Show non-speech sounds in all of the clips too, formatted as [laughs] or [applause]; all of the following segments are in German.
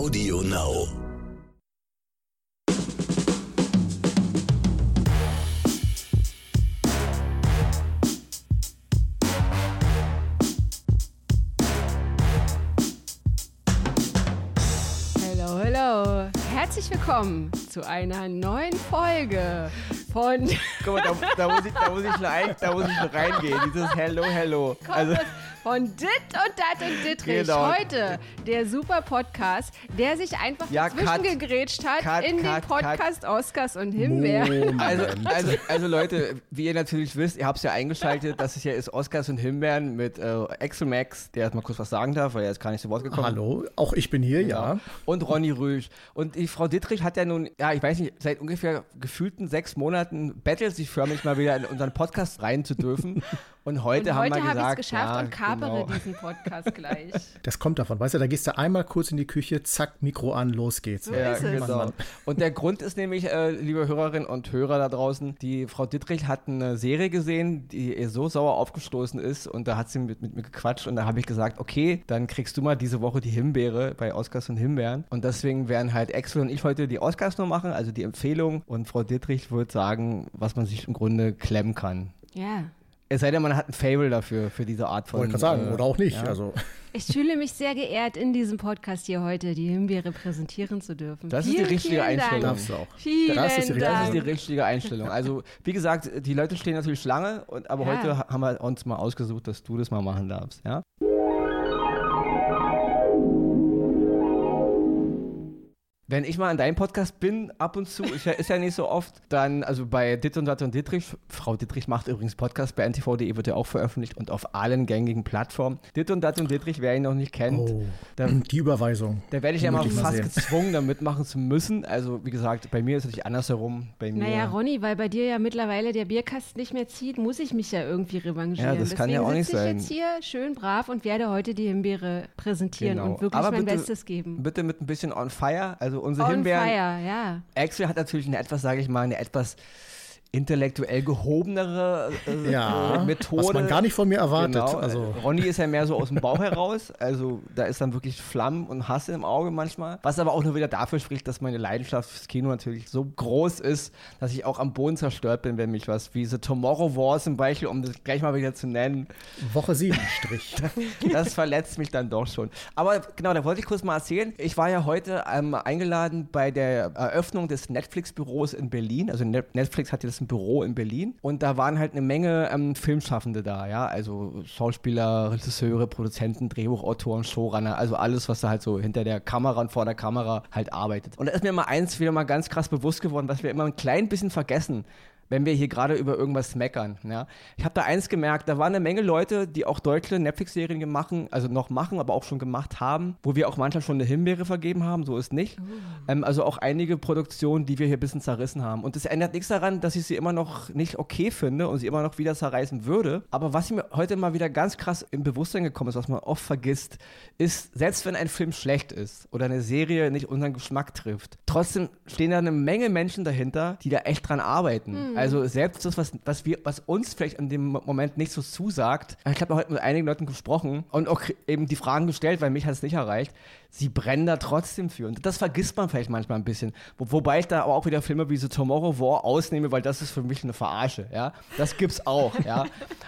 Audio Now. Hallo, hallo. Herzlich willkommen zu einer neuen Folge von Guck mal, da, da, muss ich, da, muss ich rein, da muss ich reingehen. Dieses Hello, Hello. Also, von Dit und Dat und Dittrich. Genau. Heute der super Podcast, der sich einfach Ja, dazwischen cut. gegrätscht hat Cut, in den cut, Podcast Oscars und Himbeeren. [laughs] also, also, also Leute, wie ihr natürlich wisst, ihr habt es ja eingeschaltet, das ist ja ist Oscars und Himbeeren mit äh, Axel Max, der jetzt mal kurz was sagen darf, weil er ist gar nicht zu Wort gekommen. Hallo, auch ich bin hier, ja. Und Ronny Rüsch. Und die Frau Dittrich hat ja nun, ja, ich weiß nicht, seit ungefähr gefühlten sechs Monaten bettelt sich förmlich mal wieder in unseren Podcast rein zu dürfen. [laughs] Und heute Und haben heute wir habe ich es gesagt, geschafft ja, und kapere genau. [laughs] diesen Podcast gleich. Das kommt davon, weißt du, da gehst du einmal kurz in die Küche, zack, Mikro an, los geht's. So Ja, genau. Und der Grund ist nämlich, äh, liebe Hörerinnen und Hörer da draußen, die Frau Dittrich hat eine Serie gesehen, die ihr so sauer aufgestoßen ist und da hat sie mit, mit mir gequatscht und da habe ich gesagt, okay, dann kriegst du mal diese Woche die Himbeere bei Oscars und Himbeeren und deswegen werden halt Axel und ich heute die Oscars nur machen, also die Empfehlung und Frau Dittrich wird sagen, was man sich im Grunde klemmen kann. Ja. Es sei denn, man hat ein Fable dafür, für diese Art von... Wollte ich gerade sagen, äh, oder auch nicht. ja. Also, Ich fühle mich sehr geehrt, in diesem Podcast hier heute die Himbeere präsentieren zu dürfen. Das ist die vielen, richtige vielen Einstellung. Dank. darfst du auch. Vielen Das ist die richtige- Das ist die richtige Einstellung. Also, wie gesagt, die Leute stehen natürlich Schlange, und, aber Ja. heute ha- haben wir uns mal ausgesucht, dass du das mal machen darfst. Ja? Wenn ich mal in deinem Podcast bin, ab und zu, ist ja, ist ja nicht so oft, dann, also bei Dit und Dat und Dittrich, Frau Dittrich macht übrigens Podcast, bei ntv.de wird ja auch veröffentlicht und auf allen gängigen Plattformen. Dit und Dat und Dittrich, wer ihn noch nicht kennt, oh, da, [clears throat] die Überweisung. da werde ich ja mal fast sehen. gezwungen, da mitmachen zu müssen. Also, wie gesagt, bei mir ist es nicht andersherum. Bei mir, Naja, Ronny, weil bei dir ja mittlerweile der Bierkasten nicht mehr zieht, muss ich mich ja irgendwie revanchieren. Ja, das kann ja Deswegen auch nicht sitze ich sein. jetzt hier schön brav und werde heute die Himbeere präsentieren Genau. und wirklich Aber mein bitte- Bestes geben. Bitte mit ein bisschen on fire. Also unsere On Himbeeren. fire, ja. Axel hat natürlich eine etwas, sage ich mal, eine etwas intellektuell gehobenere äh, Ja, äh, Methode. was man gar nicht von mir erwartet. Genau. Also, Ronny ist ja mehr so aus dem Bauch heraus. Also da ist dann wirklich Flammen und Hass im Auge manchmal. Was aber auch nur wieder dafür spricht, dass meine Leidenschaft fürs Kino natürlich so groß ist, dass ich auch am Boden zerstört bin, wenn mich was wie The Tomorrow War zum Beispiel, um das gleich mal wieder zu nennen, Woche 7 Strich. [laughs] das verletzt mich dann doch schon. Aber genau, da wollte ich kurz mal erzählen. Ich war ja heute ähm, eingeladen bei der Eröffnung des Netflix-Büros in Berlin. Also Net- Netflix hat jetzt ein Büro in Berlin. Und da waren halt eine Menge ähm, Filmschaffende da, ja. Also Schauspieler, Regisseure, Produzenten, Drehbuchautoren, Showrunner. Also alles, was da halt so hinter der Kamera und vor der Kamera halt arbeitet. Und da ist mir mal eins wieder mal ganz krass bewusst geworden, was wir immer ein klein bisschen vergessen wenn wir hier gerade über irgendwas meckern. Ja. Ich habe da eins gemerkt, da waren eine Menge Leute, die auch deutsche Netflix-Serien machen, also noch machen, aber auch schon gemacht haben, wo wir auch manchmal schon eine Himbeere vergeben haben, so ist nicht. Ähm, also auch einige Produktionen, die wir hier ein bisschen zerrissen haben. Und das ändert nichts daran, dass ich sie immer noch nicht okay finde und sie immer noch wieder zerreißen würde. Aber was mir heute mal wieder ganz krass im Bewusstsein gekommen ist, was man oft vergisst, ist, selbst wenn ein Film schlecht ist oder eine Serie nicht unseren Geschmack trifft, trotzdem stehen da eine Menge Menschen dahinter, die da echt dran arbeiten. Also selbst das, was, was, wir, was uns vielleicht in dem Moment nicht so zusagt, ich habe heute mit einigen Leuten gesprochen und auch eben die Fragen gestellt, weil mich hat es nicht erreicht, sie brennen da trotzdem für. Und das vergisst man vielleicht manchmal ein bisschen. Wo, wobei ich da aber auch wieder Filme wie The Tomorrow War ausnehme, weil das ist für mich eine Verarsche. Ja? Das gibt's auch. ja?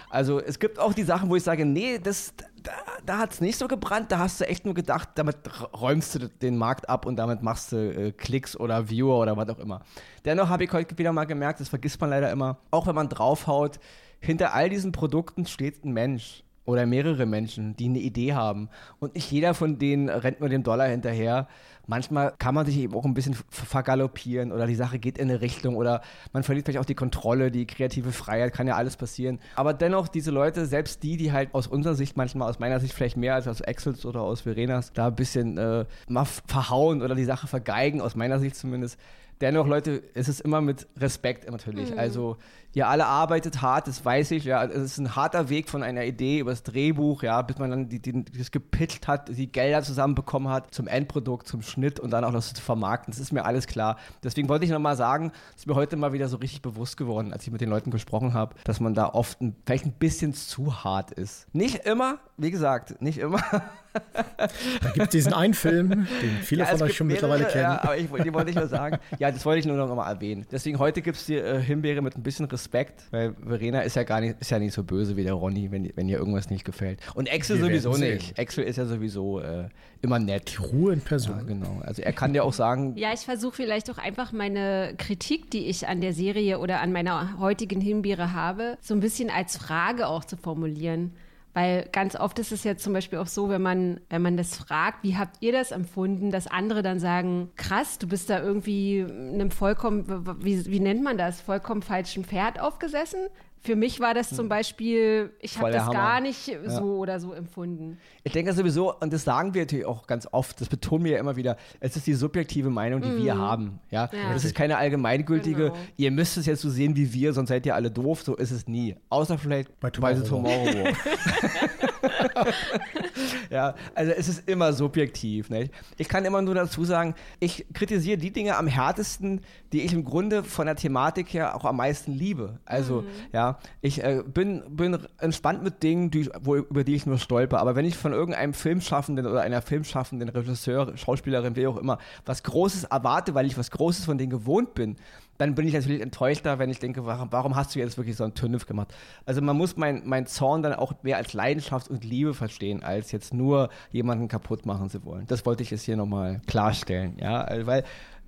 Also es gibt auch die Sachen, wo ich sage, nee, das, da, da hat es nicht so gebrannt, da hast du echt nur gedacht, damit räumst du den Markt ab und damit machst du äh, Klicks oder Viewer oder was auch immer. Dennoch habe ich heute wieder mal gemerkt, das vergisst man leider immer, auch wenn man draufhaut, hinter all diesen Produkten steht ein Mensch oder mehrere Menschen, die eine Idee haben. Und nicht jeder von denen rennt nur dem Dollar hinterher. Manchmal kann man sich eben auch ein bisschen ver- vergaloppieren oder die Sache geht in eine Richtung oder man verliert vielleicht auch die Kontrolle, die kreative Freiheit, kann ja alles passieren. Aber dennoch, diese Leute, selbst die, die halt aus unserer Sicht manchmal, aus meiner Sicht vielleicht mehr als aus Axels oder aus Verenas, da ein bisschen äh, mal verhauen oder die Sache vergeigen, aus meiner Sicht zumindest, dennoch, Leute, es ist immer mit Respekt natürlich. Also, ihr alle arbeitet hart, das weiß ich, ja. Es ist ein harter Weg von einer Idee über das Drehbuch, ja, bis man dann die, die, das gepitcht hat, die Gelder zusammenbekommen hat zum Endprodukt, zum Schnitt und dann auch noch zu vermarkten. Das ist mir alles klar. Deswegen wollte ich nochmal sagen, ist mir heute mal wieder so richtig bewusst geworden, als ich mit den Leuten gesprochen habe, dass man da oft ein, vielleicht ein bisschen zu hart ist. Nicht immer, wie gesagt, nicht immer. [laughs] Da gibt es diesen einen Film, den viele Ja, von euch schon mehrere, mittlerweile kennen. Ja, aber ich, die wollte ich nur sagen. Ja, das wollte ich nur noch mal erwähnen. Deswegen heute gibt es die äh, Himbeere mit ein bisschen Respekt, weil Verena ist ja gar nicht, ist ja nicht so böse wie der Ronny, wenn, wenn ihr irgendwas nicht gefällt. Und Axel Wir sowieso nicht. Axel ist ja sowieso äh, immer nett. Ruhe in Ja, Person. genau. Also er kann dir auch sagen, Ja, ich versuche vielleicht auch einfach meine Kritik, die ich an der Serie oder an meiner heutigen Himbeere habe, so ein bisschen als Frage auch zu formulieren. Weil ganz oft ist es ja zum Beispiel auch so, wenn man, wenn man das fragt, wie habt ihr das empfunden, dass andere dann sagen, krass, du bist da irgendwie einem vollkommen, wie, wie nennt man das, vollkommen falschen Pferd aufgesessen? Für mich war das zum Beispiel, ich Hm. Habe das Hammer. gar nicht so oder so empfunden. Ich denke sowieso, und das sagen wir natürlich auch ganz oft, das betonen wir ja immer wieder, es ist die subjektive Meinung, die wir haben. Ja? Mhm. Ja. Das ist keine allgemeingültige, Genau. ihr müsst es jetzt so sehen wie wir, sonst seid ihr alle doof. So ist es nie. Außer vielleicht Bei bei The Tomorrow Tomorrow War. [laughs] [laughs] ja, also es ist immer subjektiv. Nicht? Ich kann immer nur dazu sagen, ich kritisiere die Dinge am härtesten, die ich im Grunde von der Thematik her auch am meisten liebe. Also, ja, ich äh, bin, bin entspannt mit Dingen, die, wo, über die ich nur stolper. Aber wenn ich von irgendeinem Filmschaffenden oder einer Filmschaffenden, Regisseur, Schauspielerin, wie auch immer, was Großes erwarte, weil ich was Großes von denen gewohnt bin, dann bin ich natürlich enttäuschter, wenn ich denke, warum, warum hast du jetzt wirklich so einen Tünnef gemacht? Also man muss mein, mein Zorn dann auch mehr als Leidenschaft und Liebe verstehen, als jetzt nur jemanden kaputt machen zu wollen. Das wollte ich jetzt hier nochmal klarstellen, ja, weil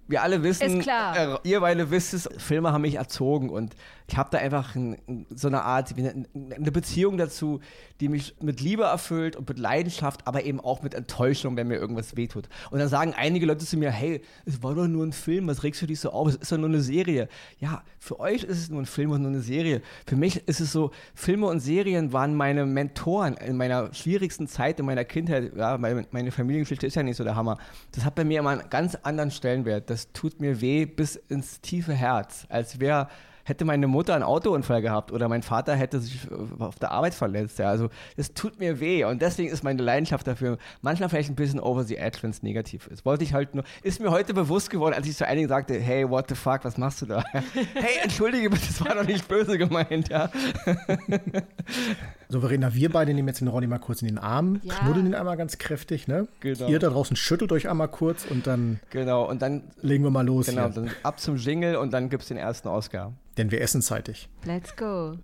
wir alle wissen. Äh, ihr beide wisst es, Filme haben mich erzogen und ich habe da einfach ein, so eine Art, eine, eine Beziehung dazu, die mich mit Liebe erfüllt und mit Leidenschaft, aber eben auch mit Enttäuschung, wenn mir irgendwas wehtut. Und dann sagen einige Leute zu mir, hey, es war doch nur ein Film, was regst du dich so auf? Es ist doch nur eine Serie. Ja, für euch ist es nur ein Film und nur eine Serie. Für mich ist es so, Filme und Serien waren meine Mentoren in meiner schwierigsten Zeit in meiner Kindheit. Ja, meine, meine Familiengeschichte ist ja nicht so der Hammer. Das hat bei mir immer einen ganz anderen Stellenwert. Das tut mir weh bis ins tiefe Herz, als wäre hätte meine Mutter einen Autounfall gehabt oder mein Vater hätte sich auf der Arbeit verletzt. Ja, also es tut mir weh und deswegen ist meine Leidenschaft dafür manchmal vielleicht ein bisschen over the edge, wenn es negativ ist. Wollte ich halt nur, ist mir heute bewusst geworden, als ich zu einigen sagte, hey, what the fuck, was machst du da? [laughs] hey, entschuldige bitte, das war doch nicht böse gemeint, ja. [laughs] So, Verena, wir beide nehmen jetzt den Ronny mal kurz in den Arm, Ja. knuddeln ihn einmal ganz kräftig, ne? Genau. Ihr da draußen schüttelt euch einmal kurz und dann Genau, und dann, legen wir mal los genau, hier. dann ab zum Jingle und dann gibt es den ersten Oscar. Denn wir essen zeitig. Let's go.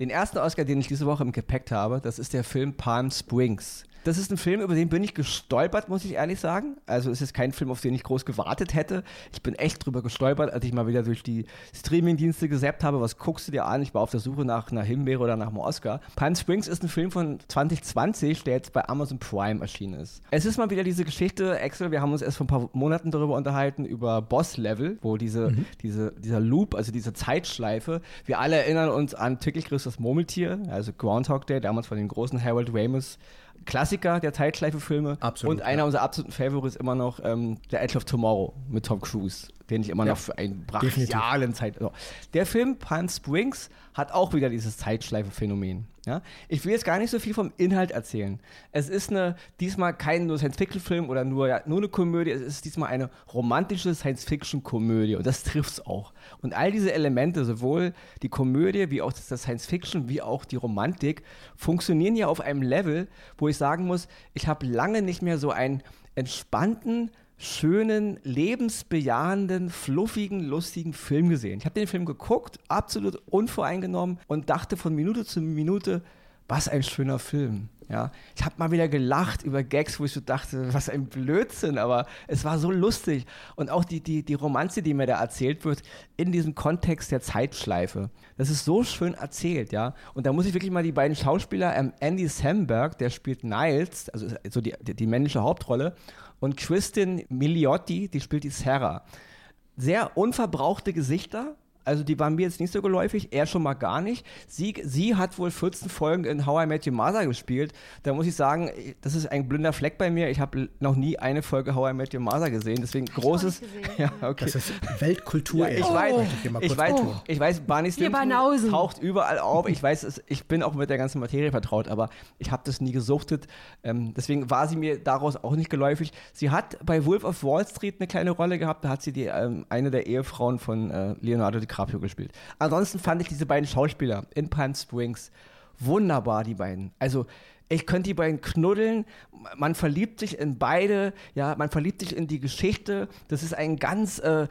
Den ersten Oscar, den ich diese Woche im Gepäck habe, das ist der Film Palm Springs. Das ist ein Film, über den bin ich gestolpert, muss ich ehrlich sagen. Also es ist kein Film, auf den ich groß gewartet hätte. Ich bin echt drüber gestolpert, als ich mal wieder durch die Streamingdienste gesappt habe. Was guckst du dir an? Ich war auf der Suche nach einer Himbeere oder nach einem Oscar. Palm Springs ist ein Film von 2020, der jetzt bei Amazon Prime erschienen ist. Es ist mal wieder diese Geschichte, Axel, wir haben uns erst vor ein paar Monaten darüber unterhalten, über Boss Level, wo diese, diese, dieser Loop, also diese Zeitschleife, wir alle erinnern uns an Täglich grüßt das Murmeltier, also Groundhog Day, damals von dem großen Harold Ramis. Klassiker der Zeitschleife-Filme. Absolut, Und einer ja. unserer absoluten Favorites ist immer noch ähm, The Edge of Tomorrow mit Tom Cruise, den ich immer Ja, noch für einen brachialen Zeit. So. Der Film Palm Springs hat auch wieder dieses Zeitschleife-Phänomen. Ja? Ich will jetzt gar nicht so viel vom Inhalt erzählen. Es ist eine, diesmal kein nur Science-Fiction-Film oder nur, ja, nur eine Komödie, es ist diesmal eine romantische Science-Fiction-Komödie und das trifft es auch. Und all diese Elemente, sowohl die Komödie wie auch das Science-Fiction wie auch die Romantik, funktionieren ja auf einem Level, wo ich sagen muss, ich habe lange nicht mehr so einen entspannten, schönen, lebensbejahenden, fluffigen, lustigen Film gesehen. Ich habe den Film geguckt, absolut unvoreingenommen und dachte von Minute zu Minute, was ein schöner Film. Ja, ich habe mal wieder gelacht über Gags, wo ich so dachte, was ein Blödsinn, aber es war so lustig. Und auch die, die, die Romanze, die mir da erzählt wird, in diesem Kontext der Zeitschleife. Das ist so schön erzählt, ja. Und da muss ich wirklich mal die beiden Schauspieler, ähm, Andy Samberg, der spielt Niles, also so die, die, die männliche Hauptrolle, und Kristin Miliotti, die spielt die Sarah. Sehr unverbrauchte Gesichter, also die waren mir jetzt nicht so geläufig, er schon mal gar nicht. Sie, sie hat wohl 14 Folgen in How I Met Your Mother gespielt. Da muss ich sagen, das ist ein blinder Fleck bei mir. Ich habe noch nie eine Folge How I Met Your Mother gesehen. Deswegen großes. nicht gesehen. [laughs] Ja, okay. Das ist Weltkultur. Ja, ich weiß, möchte ich weiß, betonen. ich weiß, Barney Stinson taucht überall auf. Ich weiß, es, ich bin auch mit der ganzen Materie vertraut, aber ich habe das nie gesuchtet. Ähm, deswegen war sie mir daraus auch nicht geläufig. Sie hat bei Wolf of Wall Street eine kleine Rolle gehabt. Da hat sie die ähm, eine der Ehefrauen von äh, Leonardo DiCaprio gespielt. Ansonsten fand ich diese beiden Schauspieler in Palm Springs wunderbar, die beiden. Also ich könnte die beiden knuddeln. Man verliebt sich in beide, ja, man verliebt sich in die Geschichte. Das ist ein ganz, äh,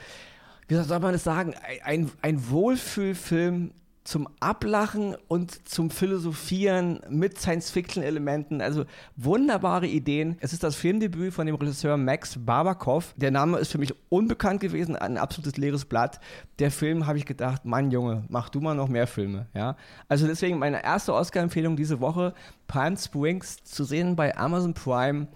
wie soll man das sagen, ein, ein Wohlfühlfilm zum Ablachen und zum Philosophieren mit Science-Fiction-Elementen. Also wunderbare Ideen. Es ist das Filmdebüt von dem Regisseur Max Barbakov. Der Name ist für mich unbekannt gewesen, ein absolutes leeres Blatt. Der Film habe ich gedacht, Mann Junge, mach du mal noch mehr Filme. Ja? Also deswegen meine erste Oscar-Empfehlung diese Woche, Palm Springs, zu sehen bei Amazon Prime.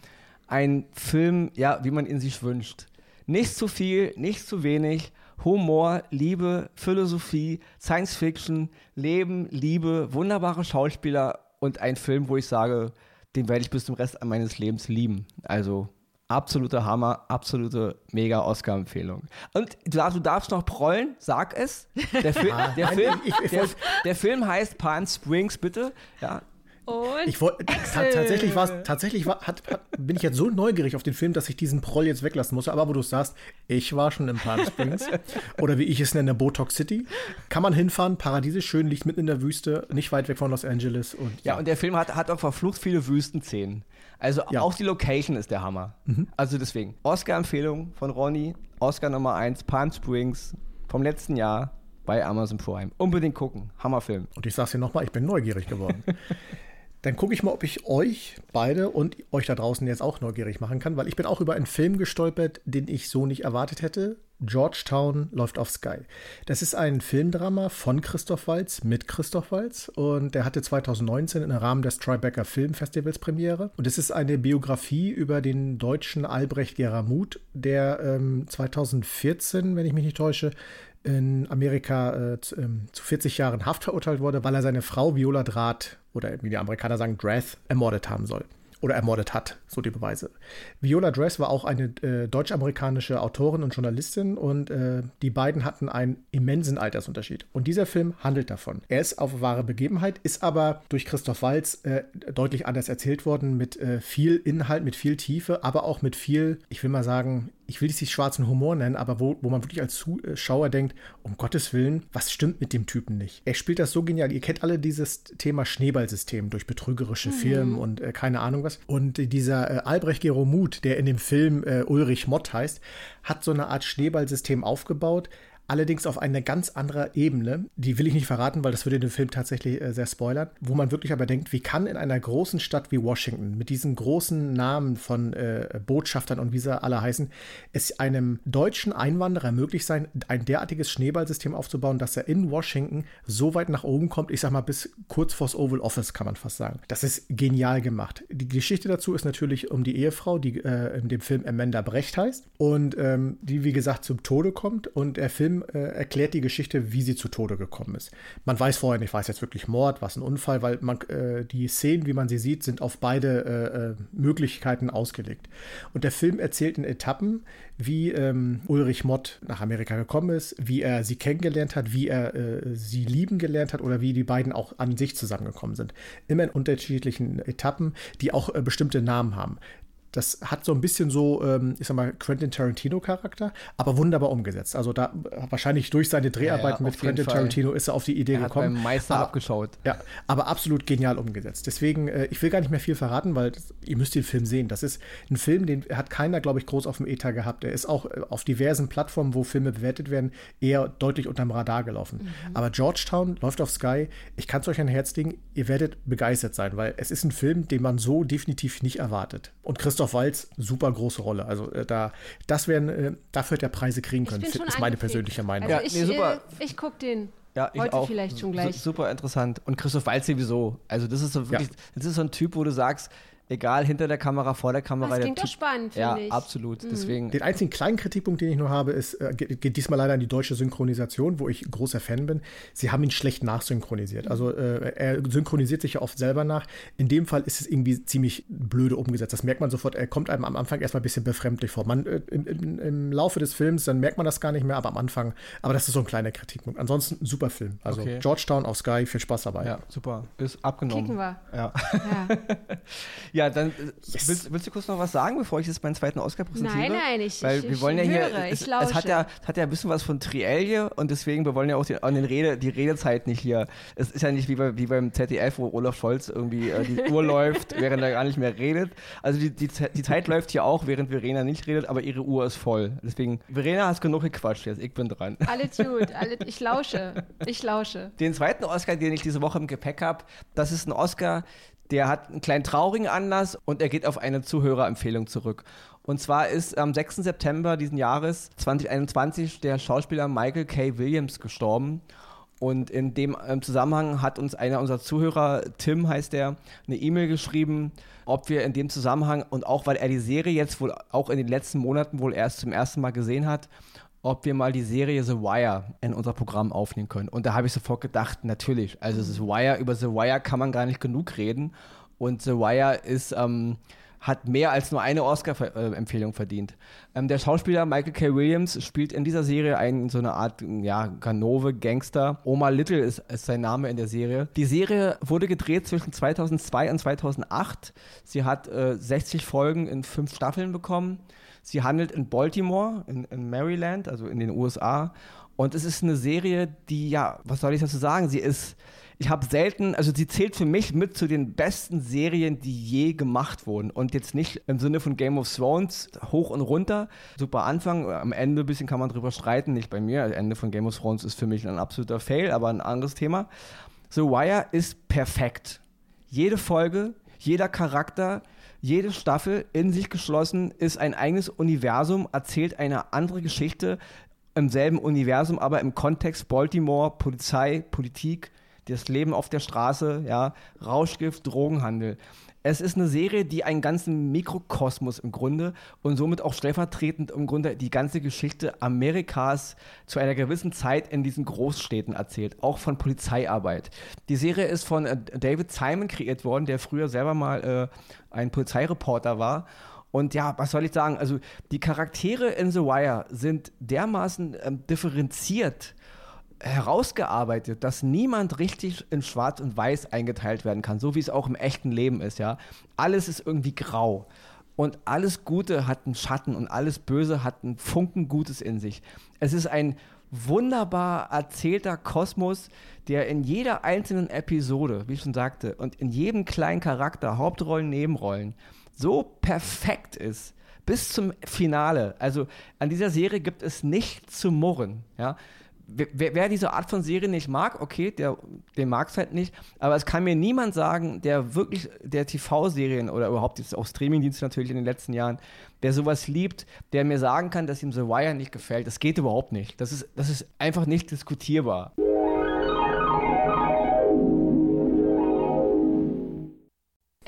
Ein Film, ja, wie man ihn sich wünscht. Nicht zu viel, nicht zu wenig Humor, Liebe, Philosophie, Science Fiction, Leben, Liebe, wunderbare Schauspieler und ein Film, wo ich sage, den werde ich bis zum Rest meines Lebens lieben. Also absoluter Hammer, absolute mega Oscar-Empfehlung. Und du, du, darfst noch prollen, sag es. Der, Fi [laughs] ah, der, Film, der, der, Film heißt Palm Springs, bitte. Ja, und ich wollt, tatsächlich war's, tatsächlich war, hat, hat, bin ich jetzt so neugierig auf den Film, dass ich diesen Proll jetzt weglassen muss. Aber wo du sagst, ich war schon in Palm Springs [laughs] oder wie ich es nenne, Botox City, kann man hinfahren, paradiesisch schön, liegt mitten in der Wüste, nicht weit weg von Los Angeles. Und, ja. ja, und der Film hat, hat auch verflucht viele Wüstenszenen. Also ja. auch die Location ist der Hammer. Mhm. Also deswegen, Oscar-Empfehlung von Ronny, Oscar Nummer 1, Palm Springs vom letzten Jahr bei Amazon Prime. Unbedingt gucken. Hammerfilm. Und ich sag's dir nochmal, ich bin neugierig geworden. [laughs] Dann gucke ich mal, ob ich euch beide und euch da draußen jetzt auch neugierig machen kann, weil ich bin auch über einen Film gestolpert, den ich so nicht erwartet hätte. Georgetown läuft auf Sky. Das ist ein Filmdrama von Christoph Walz mit Christoph Walz und der hatte 2019 im Rahmen des Tribeca Filmfestivals Premiere. Und es ist eine Biografie über den deutschen Albrecht Geramuth, der ähm, 2014, wenn ich mich nicht täusche, in Amerika äh, zu, ähm, zu 40 Jahren Haft verurteilt wurde, weil er seine Frau Viola Draht oder wie die Amerikaner sagen, Drath ermordet haben soll oder ermordet hat, so die Beweise. Viola Dress war auch eine äh, deutsch-amerikanische Autorin und Journalistin und äh, die beiden hatten einen immensen Altersunterschied. Und dieser Film handelt davon. Er ist auf wahre Begebenheit, ist aber durch Christoph Walz äh, deutlich anders erzählt worden, mit äh, viel Inhalt, mit viel Tiefe, aber auch mit viel, ich will mal sagen, ich will es nicht schwarzen Humor nennen, aber wo, wo man wirklich als Zuschauer denkt, um Gottes Willen, was stimmt mit dem Typen nicht? Er spielt das so genial. Ihr kennt alle dieses Thema Schneeballsystem durch betrügerische mhm. Firmen und äh, keine Ahnung was. Und dieser äh, Albrecht Geromuth, der in dem Film äh, Ulrich Mott heißt, hat so eine Art Schneeballsystem aufgebaut, allerdings auf einer ganz anderen Ebene. Die will ich nicht verraten, weil das würde den Film tatsächlich äh, sehr spoilern. Wo man wirklich aber denkt, wie kann in einer großen Stadt wie Washington mit diesen großen Namen von äh, Botschaftern und wie sie alle heißen, es einem deutschen Einwanderer möglich sein, ein derartiges Schneeballsystem aufzubauen, dass er in Washington so weit nach oben kommt, ich sag mal bis kurz vors Oval Office, kann man fast sagen. Das ist genial gemacht. Die Geschichte dazu ist natürlich um die Ehefrau, die äh, in dem Film Amanda Brecht heißt und ähm, die, wie gesagt, zum Tode kommt und der Film äh, erklärt die Geschichte, wie sie zu Tode gekommen ist. Man weiß vorher nicht, war jetzt wirklich Mord, was ein Unfall, weil man, äh, die Szenen, wie man sie sieht, sind auf beide äh, äh, Möglichkeiten ausgelegt. Und der Film erzählt in Etappen, wie ähm, Ulrich Mott nach Amerika gekommen ist, wie er sie kennengelernt hat, wie er äh, sie lieben gelernt hat oder wie die beiden auch an sich zusammengekommen sind. Immer in unterschiedlichen Etappen, die auch äh, bestimmte Namen haben. Das hat so ein bisschen so, ähm, ich sag mal, Quentin Tarantino-Charakter, aber wunderbar umgesetzt. Also da wahrscheinlich durch seine Dreharbeiten ja, ja, mit Quentin Tarantino ist er auf die Idee er gekommen. Hat beim Meister aber, abgeschaut. Ja, aber absolut genial umgesetzt. Deswegen, äh, ich will gar nicht mehr viel verraten, weil das, ihr müsst den Film sehen. Das ist ein Film, den hat keiner, glaube ich, groß auf dem ETA gehabt. Er ist auch äh, auf diversen Plattformen, wo Filme bewertet werden, eher deutlich unterm Radar gelaufen. Mhm. Aber Georgetown läuft auf Sky. Ich kann es euch ein Herz legen, ihr werdet begeistert sein, weil es ist ein Film, den man so definitiv nicht erwartet. Und Christoph Christoph Walz super große Rolle. Also äh, da, das werden, äh, dafür hätte er Preise kriegen können, ist meine persönliche Meinung. Also ich, ja, nee, super. Äh, ich gucke den. Ja, ich Heute auch. vielleicht schon gleich. Super interessant. Und Christoph Walz sowieso. Also das ist so wirklich, ja. das ist so ein Typ, wo du sagst, egal hinter der Kamera, vor der Kamera. Das klingt doch spannend, finde ja, ich. Ja, absolut. Mhm. Deswegen. Den einzigen kleinen Kritikpunkt, den ich nur habe, ist, äh, geht diesmal leider an die deutsche Synchronisation, wo ich großer Fan bin. Sie haben ihn schlecht nachsynchronisiert. Also äh, er synchronisiert sich ja oft selber nach. In dem Fall ist es irgendwie ziemlich blöde umgesetzt. Das merkt man sofort. Er kommt einem am Anfang erstmal ein bisschen befremdlich vor. Man, äh, im, im, im, Laufe des Films, dann merkt man das gar nicht mehr, aber am Anfang. Aber das ist so ein kleiner Kritikpunkt. Ansonsten super Film. Also okay. Georgetown auf Sky, viel Spaß dabei. Ja, super. Ist abgenommen. Kicken wir. Ja. ja. [laughs] [laughs] Ja, dann äh, yes. willst, willst, du kurz noch was sagen, bevor ich jetzt meinen zweiten Oscar präsentiere? Nein, nein, ich, Weil ich, wir wollen ja höre, hier, es, es, hat ja, hat ja ein bisschen was von Triell und deswegen, wir wollen ja auch den, den Rede, die Redezeit nicht hier. Es ist ja nicht wie, bei, wie beim ZDF, wo Olaf Scholz irgendwie äh, die Uhr [laughs] läuft, während er gar nicht mehr redet. Also die, die, die Zeit läuft hier auch, während Verena nicht redet, aber ihre Uhr ist voll. Deswegen, Verena, hast genug gequatscht jetzt, ich bin dran. Alles gut, alles, ich lausche, ich lausche. Den zweiten Oscar, den ich diese Woche im Gepäck habe, das ist ein Oscar, der hat einen kleinen traurigen Anlass und er geht auf eine Zuhörerempfehlung zurück. Und zwar ist am 6. September diesen Jahres 2021 der Schauspieler Michael K. Williams gestorben. Und in dem Zusammenhang hat uns einer unserer Zuhörer, Tim heißt er, eine E-Mail geschrieben, ob wir in dem Zusammenhang und auch weil er die Serie jetzt wohl auch in den letzten Monaten wohl erst zum ersten Mal gesehen hat, ob wir mal die Serie The Wire in unser Programm aufnehmen können. Und da habe ich sofort gedacht, natürlich. Also The Wire, über The Wire kann man gar nicht genug reden. Und The Wire ist, ähm, hat mehr als nur eine Oscar-Empfehlung verdient. Ähm, der Schauspieler Michael K. Williams spielt in dieser Serie einen, so eine Art ja, Ganove-Gangster. Oma Little ist, ist sein Name in der Serie. Die Serie wurde gedreht zwischen 2002 und 2008. Sie hat äh, 60 Folgen in fünf Staffeln bekommen. Sie handelt in Baltimore, in, in Maryland, also in den USA. Und es ist eine Serie, die, ja, was soll ich dazu sagen? Sie ist, ich habe selten, also sie zählt für mich mit zu den besten Serien, die je gemacht wurden. Und jetzt nicht im Sinne von Game of Thrones hoch und runter. Super Anfang, am Ende ein bisschen kann man drüber streiten, nicht bei mir. Das Ende von Game of Thrones ist für mich ein absoluter Fail, aber ein anderes Thema. The Wire ist perfekt. Jede Folge, jeder Charakter, jede Staffel in sich geschlossen ist ein eigenes Universum, erzählt eine andere Geschichte im selben Universum, aber im Kontext Baltimore, Polizei, Politik, das Leben auf der Straße, ja, Rauschgift, Drogenhandel. Es ist eine Serie, die einen ganzen Mikrokosmos im Grunde und somit auch stellvertretend im Grunde die ganze Geschichte Amerikas zu einer gewissen Zeit in diesen Großstädten erzählt, auch von Polizeiarbeit. Die Serie ist von äh, David Simon kreiert worden, der früher selber mal äh, ein Polizeireporter war. Und ja, was soll ich sagen? Also die Charaktere in The Wire sind dermaßen ähm, differenziert herausgearbeitet, dass niemand richtig in Schwarz und Weiß eingeteilt werden kann, so wie es auch im echten Leben ist, ja. Alles ist irgendwie grau. Und alles Gute hat einen Schatten und alles Böse hat einen Funken Gutes in sich. Es ist ein wunderbar erzählter Kosmos, der in jeder einzelnen Episode, wie ich schon sagte, und in jedem kleinen Charakter, Hauptrollen, Nebenrollen, so perfekt ist, bis zum Finale. Also an dieser Serie gibt es nichts zu murren. Ja? Wer, wer, diese Art von Serie nicht mag, okay, der, den mag es halt nicht. Aber es kann mir niemand sagen, der wirklich der TV-Serien oder überhaupt jetzt auch Streamingdienste natürlich in den letzten Jahren, der sowas liebt, der mir sagen kann, dass ihm The Wire nicht gefällt. Das geht überhaupt nicht. Das ist, das ist einfach nicht diskutierbar.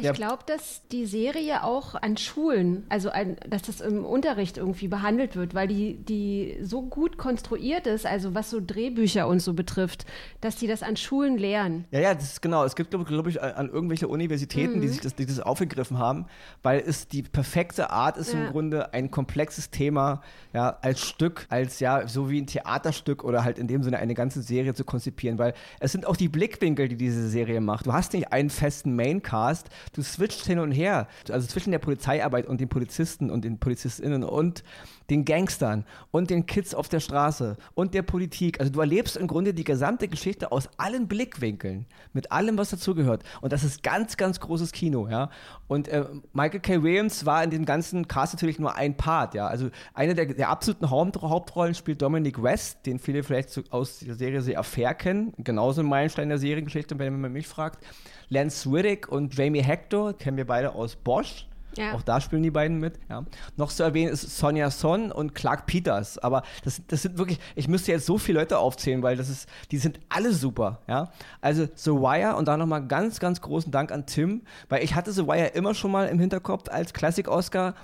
Ich glaube, dass die Serie auch an Schulen, also an, dass das im Unterricht irgendwie behandelt wird, weil die, die so gut konstruiert ist, also was so Drehbücher und so betrifft, dass die das an Schulen lehren. Ja, ja, das ist genau. Es gibt, glaube ich, an irgendwelche Universitäten, mhm. die sich das, die das aufgegriffen haben, weil es die perfekte Art ist, ja. im Grunde ein komplexes Thema ja, als Stück, als ja, so wie ein Theaterstück oder halt in dem Sinne eine ganze Serie zu konzipieren, weil es sind auch die Blickwinkel, die diese Serie macht. Du hast nicht einen festen Maincast, du switcht hin und her. Also zwischen der Polizeiarbeit und den Polizisten und den PolizistInnen und den Gangstern und den Kids auf der Straße und der Politik. Also du erlebst im Grunde die gesamte Geschichte aus allen Blickwinkeln, mit allem, was dazugehört. Und das ist ganz, ganz großes Kino, ja. Und äh, Michael K. Williams war in dem ganzen Cast natürlich nur ein Part, ja. Also eine der, der absoluten Haupt Hauptrollen spielt Dominic West, den viele vielleicht so aus der Serie The Affair kennen. Genauso ein Meilenstein der Seriengeschichte, wenn man mich fragt. Lance Riddick und Jamie Hector kennen wir beide aus Bosch. Ja. Auch da spielen die beiden mit. Ja. Noch zu erwähnen ist Sonja Son und Clark Peters. Aber das, das sind wirklich, ich müsste jetzt so viele Leute aufzählen, weil das ist, die sind alle super. Ja. Also The Wire und da nochmal ganz, ganz großen Dank an Tim, weil ich hatte The Wire immer schon mal im Hinterkopf als Classic-Oscar.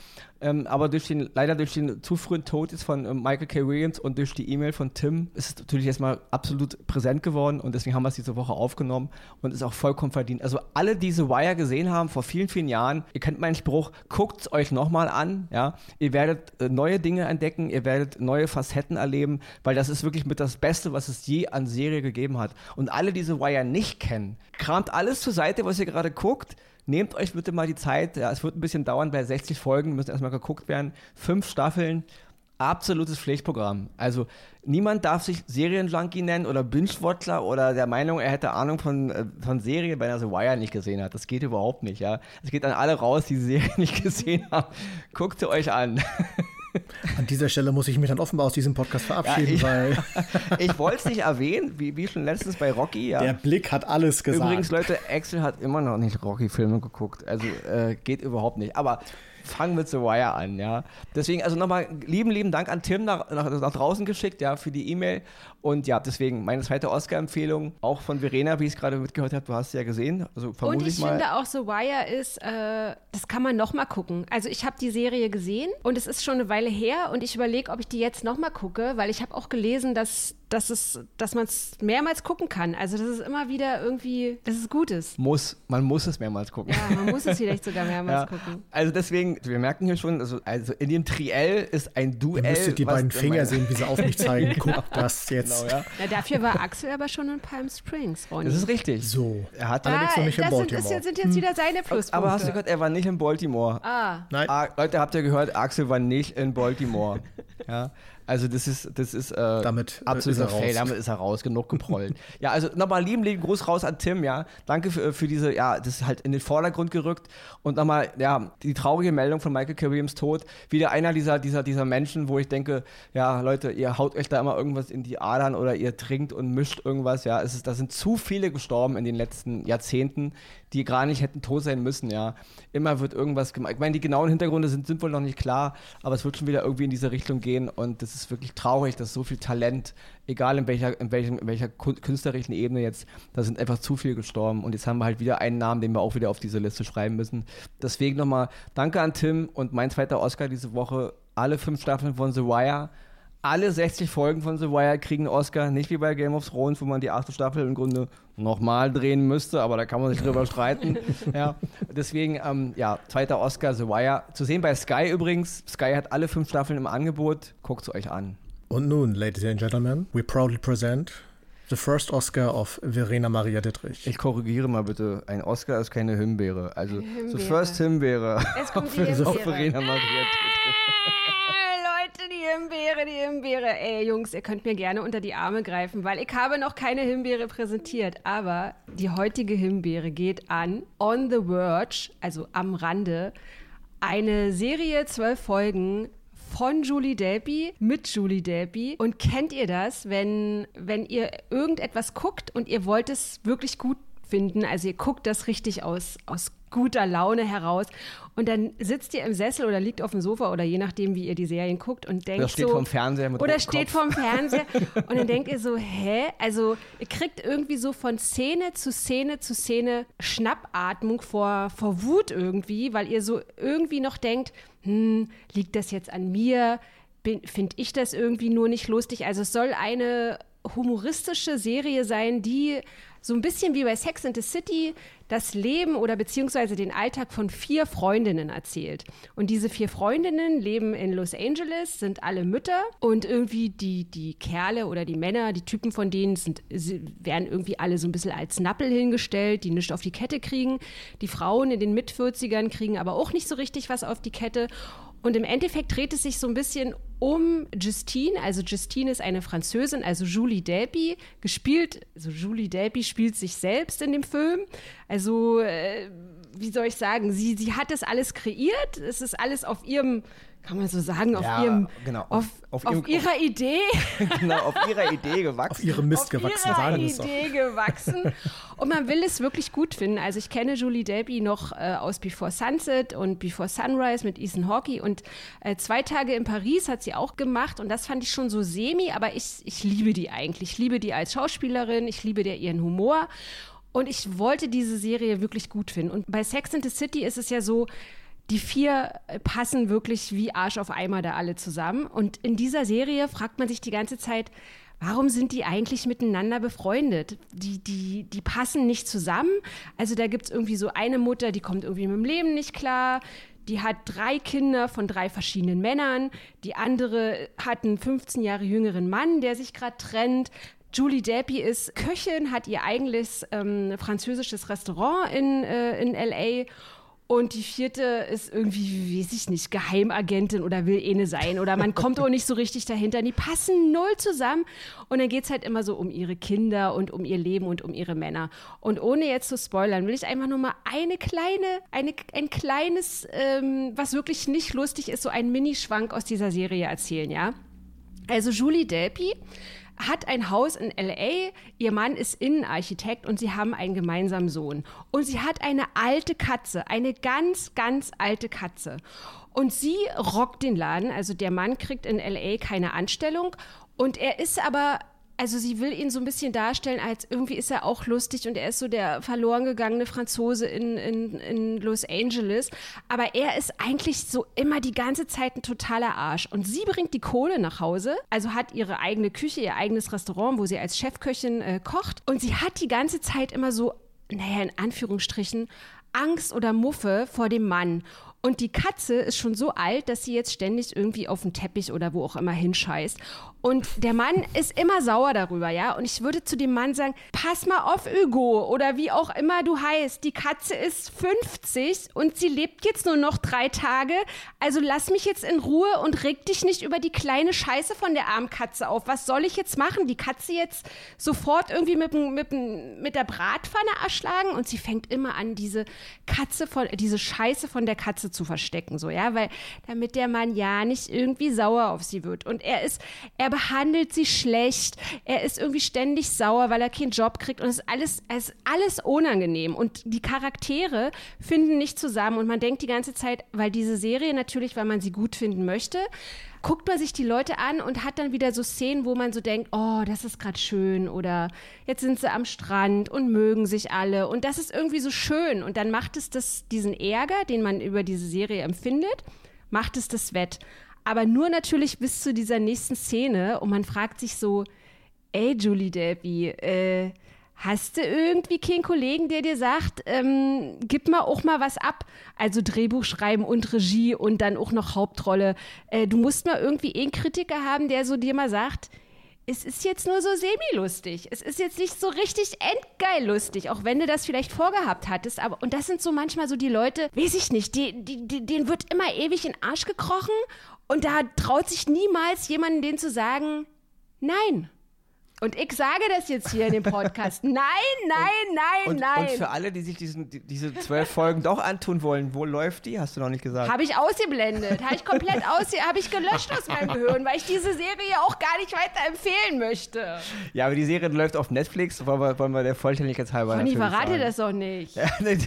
Ähm, aber durch den, leider durch den zu frühen Tod jetzt von ähm, Michael K. Williams und durch die E-Mail von Tim ist es natürlich erstmal absolut präsent geworden und deswegen haben wir es diese Woche aufgenommen und ist auch vollkommen verdient. Also alle, die The Wire gesehen haben vor vielen, vielen Jahren, ihr kennt meinen Spruch, guckt es euch nochmal an, ja. Ihr werdet äh, neue Dinge entdecken, ihr werdet neue Facetten erleben, weil das ist wirklich mit das Beste, was es je an Serie gegeben hat. Und alle, die The Wire nicht kennen, kramt alles zur Seite, was ihr gerade guckt, nehmt euch bitte mal die Zeit. Ja, es wird ein bisschen dauern, bei 60 Folgen müssen erstmal geguckt werden. Fünf Staffeln, absolutes Pflichtprogramm. Also niemand darf sich Serienjunkie nennen oder Binge-Watcher oder der Meinung, er hätte Ahnung von, äh, von Serien, weil er The Wire nicht gesehen hat. Das geht überhaupt nicht, ja. Es geht an alle raus, die die Serie [laughs] nicht gesehen haben. Guckt sie euch an. [laughs] [laughs] An dieser Stelle muss ich mich dann offenbar aus diesem Podcast verabschieden, Ja, ich- weil [laughs] Ich wollte es nicht erwähnen, wie, wie schon letztens bei Rocky. Ja. der Blick hat alles gesagt. Übrigens, Leute, Axel hat immer noch nicht Rocky-Filme geguckt. Also äh, geht überhaupt nicht. Aber fangen wir The Wire an, ja. Deswegen, also nochmal lieben, lieben Dank an Tim nach, nach, nach draußen geschickt, ja, für die E-Mail. Und ja, deswegen meine zweite Oscar-Empfehlung, auch von Verena, wie ich es gerade mitgehört habe, du hast sie ja gesehen. Also vermute Und ich, ich mal. finde auch The Wire ist, äh, das kann man noch mal gucken. Also ich habe die Serie gesehen und es ist schon eine Weile her und ich überlege, ob ich die jetzt noch mal gucke, weil ich habe auch gelesen, dass, dass, es, dass man es mehrmals gucken kann. Also dass es immer wieder irgendwie, dass es gut ist. muss, man muss es mehrmals gucken. Ja, man muss es vielleicht sogar [laughs] mehrmals Ja, gucken. also deswegen, wir merken hier schon, also, also in dem Triell ist ein Duell. Ihr müsstet die beiden Finger sehen, wie sie auf mich zeigen. [laughs] Guck das jetzt. Genau, ja. Na, dafür war Axel aber schon in Palm Springs, Ronny. Das ist richtig. So. Er hat Allerdings noch nicht in das sind, Baltimore. ist, jetzt- sind jetzt wieder seine Pluspunkte. Aber hast du gehört, er war nicht in Baltimore. Ah, Nein, Ah, Leute, habt ihr gehört, Axel war nicht in Baltimore. [laughs] ja, also das ist, das ist äh, Damit, absoluter ist Fail, damit ist er raus, genug geprollt. [laughs] ja, also nochmal lieben, lieben Gruß raus an Tim, ja. Danke für, für diese, ja, das ist halt in den Vordergrund gerückt. Und nochmal, ja, die traurige Meldung von Michael. Williams Tod. Wieder einer dieser, dieser, dieser Menschen, wo ich denke, ja, Leute, ihr haut euch da immer irgendwas in die Adern oder ihr trinkt und mischt irgendwas, ja. Es ist, da sind zu viele gestorben in den letzten Jahrzehnten, die gar nicht hätten tot sein müssen, ja. Immer wird irgendwas gemacht. Ich meine, die genauen Hintergründe sind, sind wohl noch nicht klar, aber es wird schon wieder irgendwie in diese Richtung gehen und das ist wirklich traurig, dass so viel Talent, egal in welcher, in welchem, in welcher künstlerischen Ebene jetzt, da sind einfach zu viel gestorben und jetzt haben wir halt wieder einen Namen, den wir auch wieder auf diese Liste schreiben müssen. Deswegen nochmal danke an Tim und mein zweiter Oscar diese Woche, alle fünf Staffeln von The Wire. Alle 60 Folgen von The Wire kriegen Oscar, nicht wie bei Game of Thrones, wo man die achte Staffel im Grunde nochmal drehen müsste, aber da kann man sich drüber [laughs] streiten. Ja, deswegen, ähm, ja, zweiter Oscar, The Wire. Zu sehen bei Sky übrigens. Sky hat alle fünf Staffeln im Angebot. Guckt es euch an. Und nun, Ladies and Gentlemen, we proudly present the first Oscar of Verena Maria Dittrich. Ich korrigiere mal bitte, ein Oscar ist keine Himbeere. Also, the Himbeere. first Himbeere. Jetzt kommt [laughs] die Für- Himbeere. auf Verena Maria. Ah, Leute, die Himbeere, die Himbeere. Ey, Jungs, ihr könnt mir gerne unter die Arme greifen, weil ich habe noch keine Himbeere präsentiert. Aber die heutige Himbeere geht an On the Verge, also am Rande, eine Serie, zwölf Folgen von Julie Delpy mit Julie Delpy. Und kennt ihr das, wenn, wenn ihr irgendetwas guckt und ihr wollt es wirklich gut finden, also ihr guckt das richtig aus, aus guter Laune heraus und dann sitzt ihr im Sessel oder liegt auf dem Sofa oder je nachdem, wie ihr die Serien guckt und denkt Oder steht so, vorm Fernseher mit oder steht vorm Fernseher [laughs] und dann denkt ihr so, hä? Also ihr kriegt irgendwie so von Szene zu Szene zu Szene Schnappatmung vor, vor Wut irgendwie, weil ihr so irgendwie noch denkt, hm, liegt das jetzt an mir? Finde ich das irgendwie nur nicht lustig? Also es soll eine humoristische Serie sein, die so ein bisschen wie bei Sex and the City das Leben oder beziehungsweise den Alltag von vier Freundinnen erzählt. Und diese vier Freundinnen leben in Los Angeles, sind alle Mütter und irgendwie die, die Kerle oder die Männer, die Typen von denen sind, werden irgendwie alle so ein bisschen als Nappel hingestellt, die nichts auf die Kette kriegen. Die Frauen in den Mit-40ern kriegen aber auch nicht so richtig was auf die Kette. Und im Endeffekt dreht es sich so ein bisschen um Justine. Also Justine ist eine Französin, also Julie Delpy, gespielt, also Julie Delpy spielt sich selbst in dem Film. Also, äh, wie soll ich sagen, sie, sie hat das alles kreiert. Es ist alles auf ihrem, kann man so sagen, auf Ja, ihrem, genau, auf, auf- auf, auf ihrem- ihrer Idee. [laughs] genau, auf ihrer Idee gewachsen. Auf ihre Mist auf gewachsen, ihrer sagen. Idee gewachsen. Und man will es wirklich gut finden. Also ich kenne Julie Delpy noch äh, aus Before Sunset und Before Sunrise mit Ethan Hawke und äh, zwei Tage in Paris hat sie auch gemacht und das fand ich schon so semi, aber ich, ich liebe die eigentlich. Ich liebe die als Schauspielerin, ich liebe der ihren Humor und ich wollte diese Serie wirklich gut finden. Und bei Sex and the City ist es ja so, die vier passen wirklich wie Arsch auf Eimer da alle zusammen. Und in dieser Serie fragt man sich die ganze Zeit, warum sind die eigentlich miteinander befreundet? Die, die, die passen nicht zusammen. Also da gibt es irgendwie so eine Mutter, die kommt irgendwie mit dem Leben nicht klar. Die hat drei Kinder von drei verschiedenen Männern. Die andere hat einen 15 Jahre jüngeren Mann, der sich gerade trennt. Julie Delpy ist Köchin, hat ihr eigenes ähm, französisches Restaurant in, äh, in L.A. Und die vierte ist irgendwie, weiß ich nicht, Geheimagentin oder will eh ne sein. Oder man kommt auch nicht so richtig dahinter. Die passen null zusammen. Und dann geht es halt immer so um ihre Kinder und um ihr Leben und um ihre Männer. Und ohne jetzt zu spoilern, will ich einfach nur mal eine kleine, eine, ein kleines, ähm, was wirklich nicht lustig ist, so einen Minischwank aus dieser Serie erzählen, ja? Also Julie Delpy hat ein Haus in LA, ihr Mann ist Innenarchitekt und sie haben einen gemeinsamen Sohn. Und sie hat eine alte Katze, eine ganz, ganz alte Katze. Und sie rockt den Laden, also der Mann kriegt in LA keine Anstellung und er ist aber also sie will ihn so ein bisschen darstellen, als irgendwie ist er auch lustig und er ist so der verloren gegangene Franzose in, in, in Los Angeles. Aber er ist eigentlich so immer die ganze Zeit ein totaler Arsch. Und sie bringt die Kohle nach Hause, also hat ihre eigene Küche, ihr eigenes Restaurant, wo sie als Chefköchin äh, kocht. Und sie hat die ganze Zeit immer so, naja, in Anführungsstrichen, Angst oder Muffe vor dem Mann. Und die Katze ist schon so alt, dass sie jetzt ständig irgendwie auf den Teppich oder wo auch immer hinscheißt. Und der Mann ist immer sauer darüber, ja. Und ich würde zu dem Mann sagen, pass mal auf, Hugo, oder wie auch immer du heißt. Die Katze ist 50 und sie lebt jetzt nur noch drei Tage. Also lass mich jetzt in Ruhe und reg dich nicht über die kleine Scheiße von der armen Katze auf. Was soll ich jetzt machen? Die Katze jetzt sofort irgendwie mit, mit, mit der Bratpfanne erschlagen? Und sie fängt immer an, diese Katze von, diese Scheiße von der Katze zu verstecken, so, ja, weil, damit der Mann ja nicht irgendwie sauer auf sie wird. Und er ist, er behandelt sie schlecht. Er ist irgendwie ständig sauer, weil er keinen Job kriegt. Und es ist alles, es ist alles unangenehm. Und die Charaktere finden nicht zusammen. Und man denkt die ganze Zeit, weil diese Serie natürlich, weil man sie gut finden möchte, guckt man sich die Leute an und hat dann wieder so Szenen, wo man so denkt, oh, das ist gerade schön. Oder jetzt sind sie am Strand und mögen sich alle. Und das ist irgendwie so schön. Und dann macht es das, diesen Ärger, den man über diese Serie empfindet, macht es das wett aber nur natürlich bis zu dieser nächsten Szene und man fragt sich so, ey Julie Delpy, äh, hast du irgendwie keinen Kollegen, der dir sagt, ähm, gib mal auch mal was ab? Also Drehbuch schreiben und Regie und dann auch noch Hauptrolle. Äh, du musst mal irgendwie einen Kritiker haben, der so dir mal sagt, es ist jetzt nur so semi-lustig. Es ist jetzt nicht so richtig endgeil lustig, auch wenn du das vielleicht vorgehabt hattest. Aber, und das sind so manchmal so die Leute, weiß ich nicht, die, die, die, denen wird immer ewig in den Arsch gekrochen und da traut sich niemals jemanden denen zu sagen, nein. Und ich sage das jetzt hier in dem Podcast. Nein, nein, nein, und, nein. Und für alle, die sich diesen, die, diese zwölf Folgen doch antun wollen, wo läuft die? Hast du noch nicht gesagt. Habe ich ausgeblendet. Habe ich komplett ausge habe ich gelöscht aus meinem Gehirn, weil ich diese Serie auch gar nicht weiter empfehlen möchte. Ja, aber die Serie läuft auf Netflix, wollen wir, wollen wir der Vollständigkeit halber Conny, verrate sagen. das doch nicht. [laughs] Ja, nee,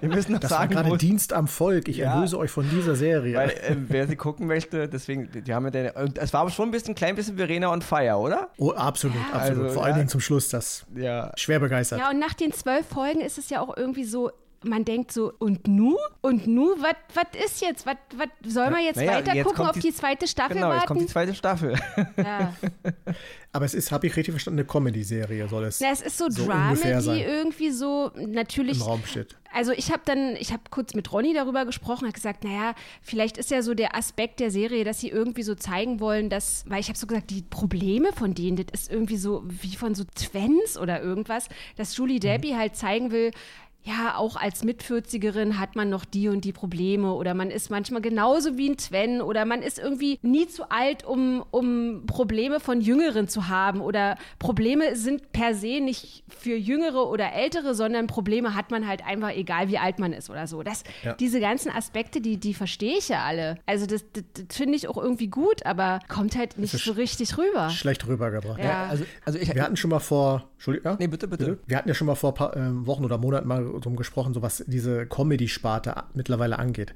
wir müssen noch das sagen. war gerade Dienst am Volk. Ich ja, erlöse euch von dieser Serie. Weil, äh, wer sie gucken möchte, deswegen, die haben ja den, es war aber schon ein bisschen, klein bisschen Verena on Fire, oder? Oh, absolut, ja. absolut. Also, Vor allen Dingen zum Schluss das. Ja. Schwer begeistert. Ja, und nach den zwölf Folgen ist es ja auch irgendwie so, man denkt so, und nu? Und nu? Was ist jetzt? Was soll man jetzt naja, weiter jetzt gucken, auf die, die, zweite Staffel genau, warten? Genau, jetzt kommt die zweite Staffel. Ja. [laughs] Aber es ist, habe ich richtig verstanden, eine Comedy-Serie soll es. Na, es ist so, so Dramedy irgendwie so natürlich. Im Raum steht. Also ich habe dann, ich habe kurz mit Ronny darüber gesprochen, hat gesagt, naja, vielleicht ist ja so der Aspekt der Serie, dass sie irgendwie so zeigen wollen, dass, weil ich habe so gesagt, die Probleme von denen, das ist irgendwie so wie von so Twins oder irgendwas, dass Julie Debbie mhm. halt zeigen will, ja, auch als Mitvierzigerin hat man noch die und die Probleme oder man ist manchmal genauso wie ein Twen oder man ist irgendwie nie zu alt, um, um Probleme von Jüngeren zu haben oder Probleme sind per se nicht für Jüngere oder Ältere, sondern Probleme hat man halt einfach, egal wie alt man ist oder so. Das, ja. Diese ganzen Aspekte, die, die verstehe ich ja alle. Also das, das, das finde ich auch irgendwie gut, aber kommt halt nicht so richtig rüber. Schlecht rübergebracht. Ja. ja also, also ich, Wir hatten schon mal vor, Entschuldigung, ja? nee, bitte, bitte, bitte. Wir hatten ja schon mal vor paar, äh, Wochen oder Monaten mal drum gesprochen, so was diese Comedy-Sparte mittlerweile angeht.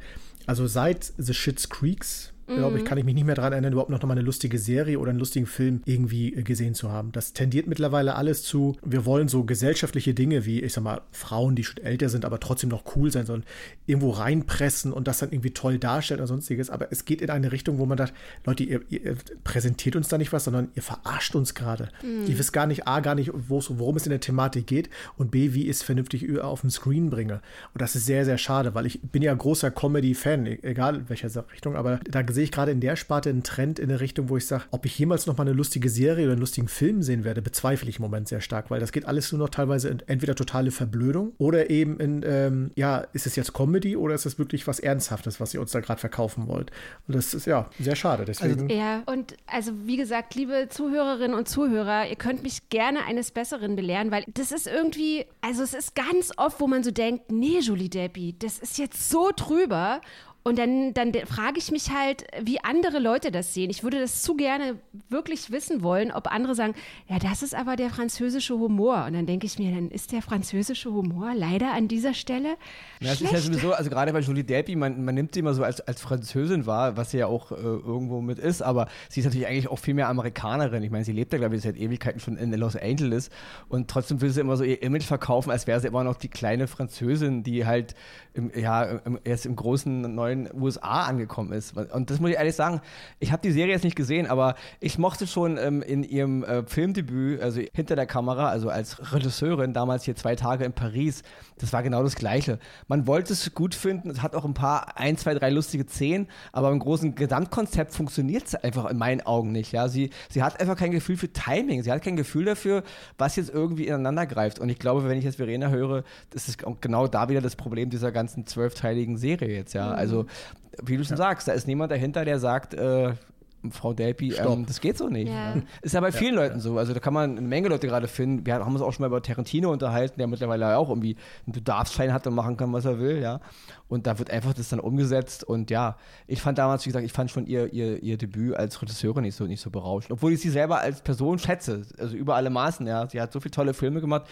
Also seit The Shits Creeks glaube ich, mhm. kann ich mich nicht mehr daran erinnern, überhaupt noch mal eine lustige Serie oder einen lustigen Film irgendwie äh, gesehen zu haben. Das tendiert mittlerweile alles zu, wir wollen so gesellschaftliche Dinge wie, ich sag mal, Frauen, die schon älter sind, aber trotzdem noch cool sein sollen, irgendwo reinpressen und das dann irgendwie toll darstellen oder sonstiges. Aber es geht in eine Richtung, wo man sagt, Leute, ihr, ihr präsentiert uns da nicht was, sondern ihr verarscht uns gerade. Mhm. Ihr wisst gar nicht, A, gar nicht, worum es in der Thematik geht und B, wie ich es vernünftig auf den Screen bringe. Und das ist sehr, sehr schade, weil ich bin ja großer Comedy-Fan, e-, egal welcher Richtung, aber da sehe ich gerade in der Sparte einen Trend in eine Richtung, wo ich sage, ob ich jemals noch mal eine lustige Serie oder einen lustigen Film sehen werde, bezweifle ich im Moment sehr stark, weil das geht alles nur noch teilweise in entweder totale Verblödung oder eben in, ähm, ja, ist es jetzt Comedy oder ist es wirklich was Ernsthaftes, was ihr uns da gerade verkaufen wollt? Und das ist ja sehr schade. Deswegen. Also, ja, und also wie gesagt, liebe Zuhörerinnen und Zuhörer, ihr könnt mich gerne eines Besseren belehren, weil das ist irgendwie, also es ist ganz oft, wo man so denkt, nee, Julie Debbie, das ist jetzt so drüber. Und dann, dann frage ich mich halt, wie andere Leute das sehen. Ich würde das zu gerne wirklich wissen wollen, ob andere sagen, ja, das ist aber der französische Humor. Und dann denke ich mir, dann ist der französische Humor leider an dieser Stelle. Ja, das ist ja sowieso, also gerade bei Julie Delpy, man, man nimmt sie immer so als, als Französin wahr, was sie ja auch äh, irgendwo mit ist, aber sie ist natürlich eigentlich auch viel mehr Amerikanerin. Ich meine, sie lebt ja, glaube ich, seit Ewigkeiten schon in Los Angeles und trotzdem will sie immer so ihr Image verkaufen, als wäre sie immer noch die kleine Französin, die halt im, ja, im, erst im großen neuen USA angekommen ist. Und das muss ich ehrlich sagen, ich habe die Serie jetzt nicht gesehen, aber ich mochte schon ähm, in ihrem äh, Filmdebüt, also hinter der Kamera, also als Regisseurin, damals hier zwei Tage in Paris, das war genau das Gleiche. Man wollte es gut finden, es hat auch ein paar, ein, zwei, drei lustige Szenen, aber im großen Gesamtkonzept funktioniert es einfach in meinen Augen nicht. Ja? Sie, sie hat einfach kein Gefühl für Timing, sie hat kein Gefühl dafür, was jetzt irgendwie ineinander greift. Und ich glaube, wenn ich jetzt Verena höre, das ist genau da wieder das Problem dieser ganzen zwölfteiligen Serie jetzt. Ja? Mhm. Also, wie du schon ja. sagst, da ist niemand dahinter, der sagt, äh, Frau Delpy, ähm, das geht so nicht. Ja. Ist ja bei vielen ja, Leuten so. Also da kann man eine Menge Leute gerade finden. Wir haben uns auch schon mal über Tarantino unterhalten, der mittlerweile auch irgendwie einen Bedarfsschein hat und machen kann, was er will, ja. Und da wird einfach das dann umgesetzt. Und ja, ich fand damals, wie gesagt, ich fand schon ihr, ihr, ihr Debüt als Regisseurin nicht so, nicht so berauschend. Obwohl ich sie selber als Person schätze. Also über alle Maßen, ja. Sie hat so viele tolle Filme gemacht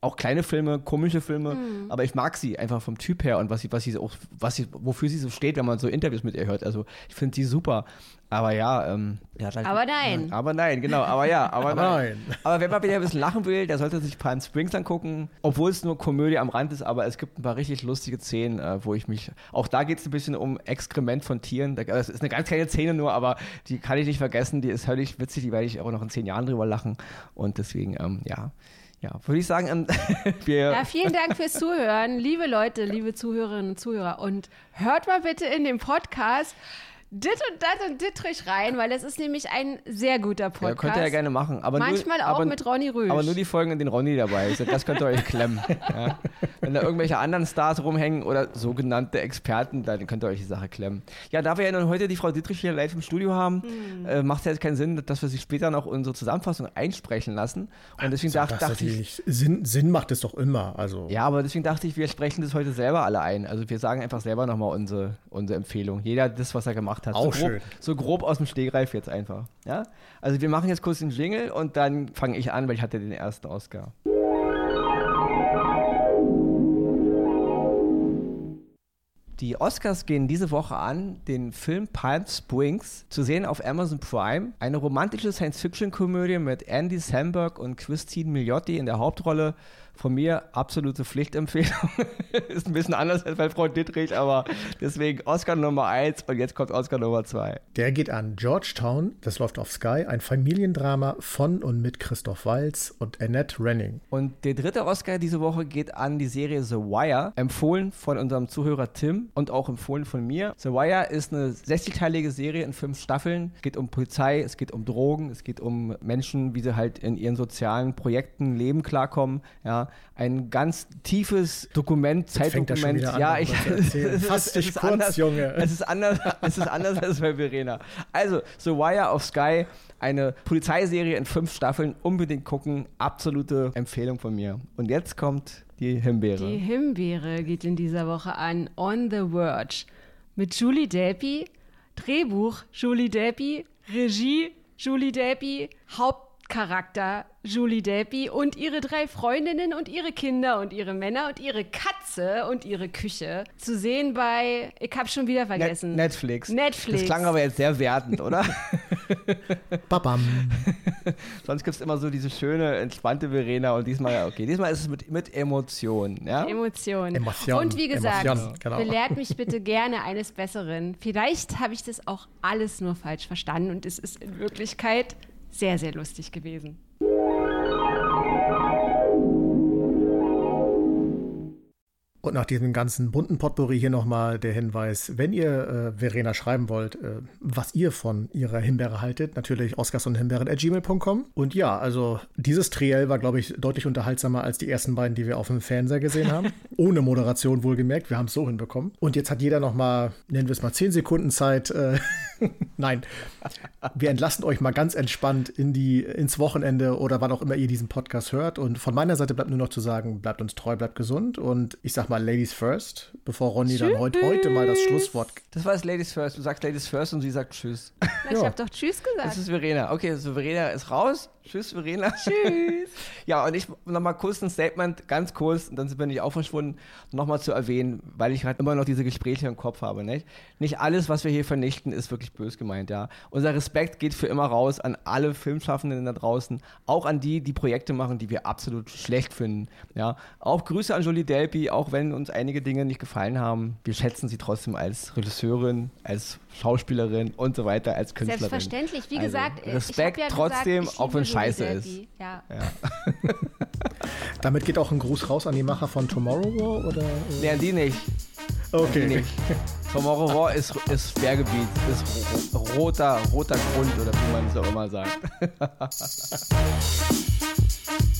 auch kleine Filme, komische Filme, mhm. aber ich mag sie einfach vom Typ her und was sie, was sie auch, was sie, wofür sie so steht, wenn man so Interviews mit ihr hört. Also ich finde sie super. Aber ja, ähm, ja halt, aber nein. aber nein, genau, aber ja, [laughs] aber, aber nein. nein. Aber wenn man wieder ein bisschen lachen will, der sollte sich Palm Springs angucken, obwohl es nur Komödie am Rand ist, aber es gibt ein paar richtig lustige Szenen, äh, wo ich mich, auch da geht es ein bisschen um Exkrement von Tieren. Das ist eine ganz kleine Szene nur, aber die kann ich nicht vergessen, die ist völlig witzig, die werde ich auch noch in zehn Jahren drüber lachen und deswegen, ähm, ja. Ja, würde ich sagen, [laughs] wir. Ja, vielen Dank fürs Zuhören, liebe Leute, liebe Zuhörerinnen und Zuhörer. Und hört mal bitte in den Podcast dit und das und Dittrich rein, weil es ist nämlich ein sehr guter Podcast. Ja, könnt ihr ja gerne machen. Aber Manchmal nur, auch aber, mit Ronny Rüsch. Aber nur die Folgen, in denen Ronny dabei ist. Das könnt ihr euch klemmen. Ja. Wenn da irgendwelche anderen Stars rumhängen oder sogenannte Experten, dann könnt ihr euch die Sache klemmen. Ja, da wir ja nun heute die Frau Dittrich hier live im Studio haben, hm. äh, macht es ja jetzt keinen Sinn, dass wir sie später noch unsere Zusammenfassung einsprechen lassen. Und deswegen so, dachte, dachte ich. Sinn, Sinn macht es doch immer. Also. Ja, aber deswegen dachte ich, wir sprechen das heute selber alle ein. Also wir sagen einfach selber nochmal unsere, unsere Empfehlung. Jeder das, was er gemacht hat. Auch so schön so grob aus dem Stegreif jetzt einfach. Ja? Also wir machen jetzt kurz den Jingle und dann fange ich an, weil ich hatte den ersten Oscar. Die Oscars gehen diese Woche an, den Film Palm Springs, zu sehen auf Amazon Prime. Eine romantische Science-Fiction-Komödie mit Andy Samberg und Christine Milioti in der Hauptrolle von mir absolute Pflichtempfehlung. [laughs] ist ein bisschen anders als bei Frau Dittrich, aber deswegen Oscar Nummer 1 und jetzt kommt Oscar Nummer 2. Der geht an Georgetown, das läuft auf Sky, ein Familiendrama von und mit Christoph Walz und Annette Renning. Und der dritte Oscar diese Woche geht an die Serie The Wire, empfohlen von unserem Zuhörer Tim und auch empfohlen von mir. The Wire ist eine 60-teilige Serie in fünf Staffeln. Es geht um Polizei, es geht um Drogen, es geht um Menschen, wie sie halt in ihren sozialen Projekten leben klarkommen. Ja, ein ganz tiefes Dokument, Zeitdokument. ja, ich [laughs] fass dich kurz, anders, Junge. Es ist anders, es ist anders als bei Verena. Also, The Wire of Sky, eine Polizeiserie in fünf Staffeln, unbedingt gucken, absolute Empfehlung von mir. Und jetzt kommt die Himbeere. Die Himbeere geht in dieser Woche an On the Verge mit Julie Delpy, Drehbuch Julie Delpy, Regie Julie Delpy, Hauptcharakter Julie Delpy und ihre drei Freundinnen und ihre Kinder und ihre Männer und ihre Katze und ihre Küche zu sehen bei, ich habe schon wieder vergessen. Net Netflix. Netflix. Das klang aber jetzt sehr wertend, oder? [laughs] Babam. [laughs] Sonst gibt es immer so diese schöne, entspannte Verena und diesmal, okay, diesmal ist es mit, mit Emotionen. Ja? Emotionen. Emotion. Und wie gesagt, Emotion, genau. belehrt mich [laughs] bitte gerne eines Besseren. Vielleicht habe ich das auch alles nur falsch verstanden und es ist in Wirklichkeit sehr, sehr lustig gewesen. Und nach diesem ganzen bunten Potpourri hier nochmal der Hinweis, wenn ihr äh, Verena schreiben wollt, äh, was ihr von ihrer Himbeere haltet, natürlich oscarsundhimbeeren.gmail.com. Und ja, also dieses Triell war, glaube ich, deutlich unterhaltsamer als die ersten beiden, die wir auf dem Fernseher gesehen haben. [laughs] Ohne Moderation wohlgemerkt, wir haben es so hinbekommen. Und jetzt hat jeder nochmal, nennen wir es mal, 10 Sekunden Zeit. Äh, [laughs] Nein, wir entlassen euch mal ganz entspannt in die, ins Wochenende oder wann auch immer ihr diesen Podcast hört. Und von meiner Seite bleibt nur noch zu sagen, bleibt uns treu, bleibt gesund. Und ich sag mal Ladies first, bevor Ronny dann heute, heute mal das Schlusswort. Das war das Ladies first. Du sagst Ladies first und sie sagt Tschüss. Na, ich habe doch Tschüss gesagt. Das ist Verena. Okay, also Verena ist raus. Tschüss, Verena. Tschüss. [laughs] ja, und ich nochmal kurz ein Statement, ganz kurz, und dann sind wir nicht auch verschwunden, nochmal zu erwähnen, weil ich halt immer noch diese Gespräche im Kopf habe. Nicht? nicht alles, was wir hier vernichten, ist wirklich bös gemeint. Ja. Unser Respekt geht für immer raus an alle Filmschaffenden da draußen, auch an die, die Projekte machen, die wir absolut schlecht finden. Ja. Auch Grüße an Jolie Delpy, auch wenn uns einige Dinge nicht gefallen haben. Wir schätzen sie trotzdem als Regisseurin, als Schauspielerin und so weiter, als Künstlerin. Selbstverständlich, wie Also, gesagt, Respekt ich ja trotzdem, gesagt, ich auch wenn scheiße ist. Ja. Ja. [laughs] Damit geht auch ein Gruß raus an die Macher von Tomorrow War oder? Nee, an die nicht. Die Okay. nicht. Tomorrow War ist, ist Sperrgebiet, ist ro roter, roter Grund oder wie man es auch immer sagt. [laughs]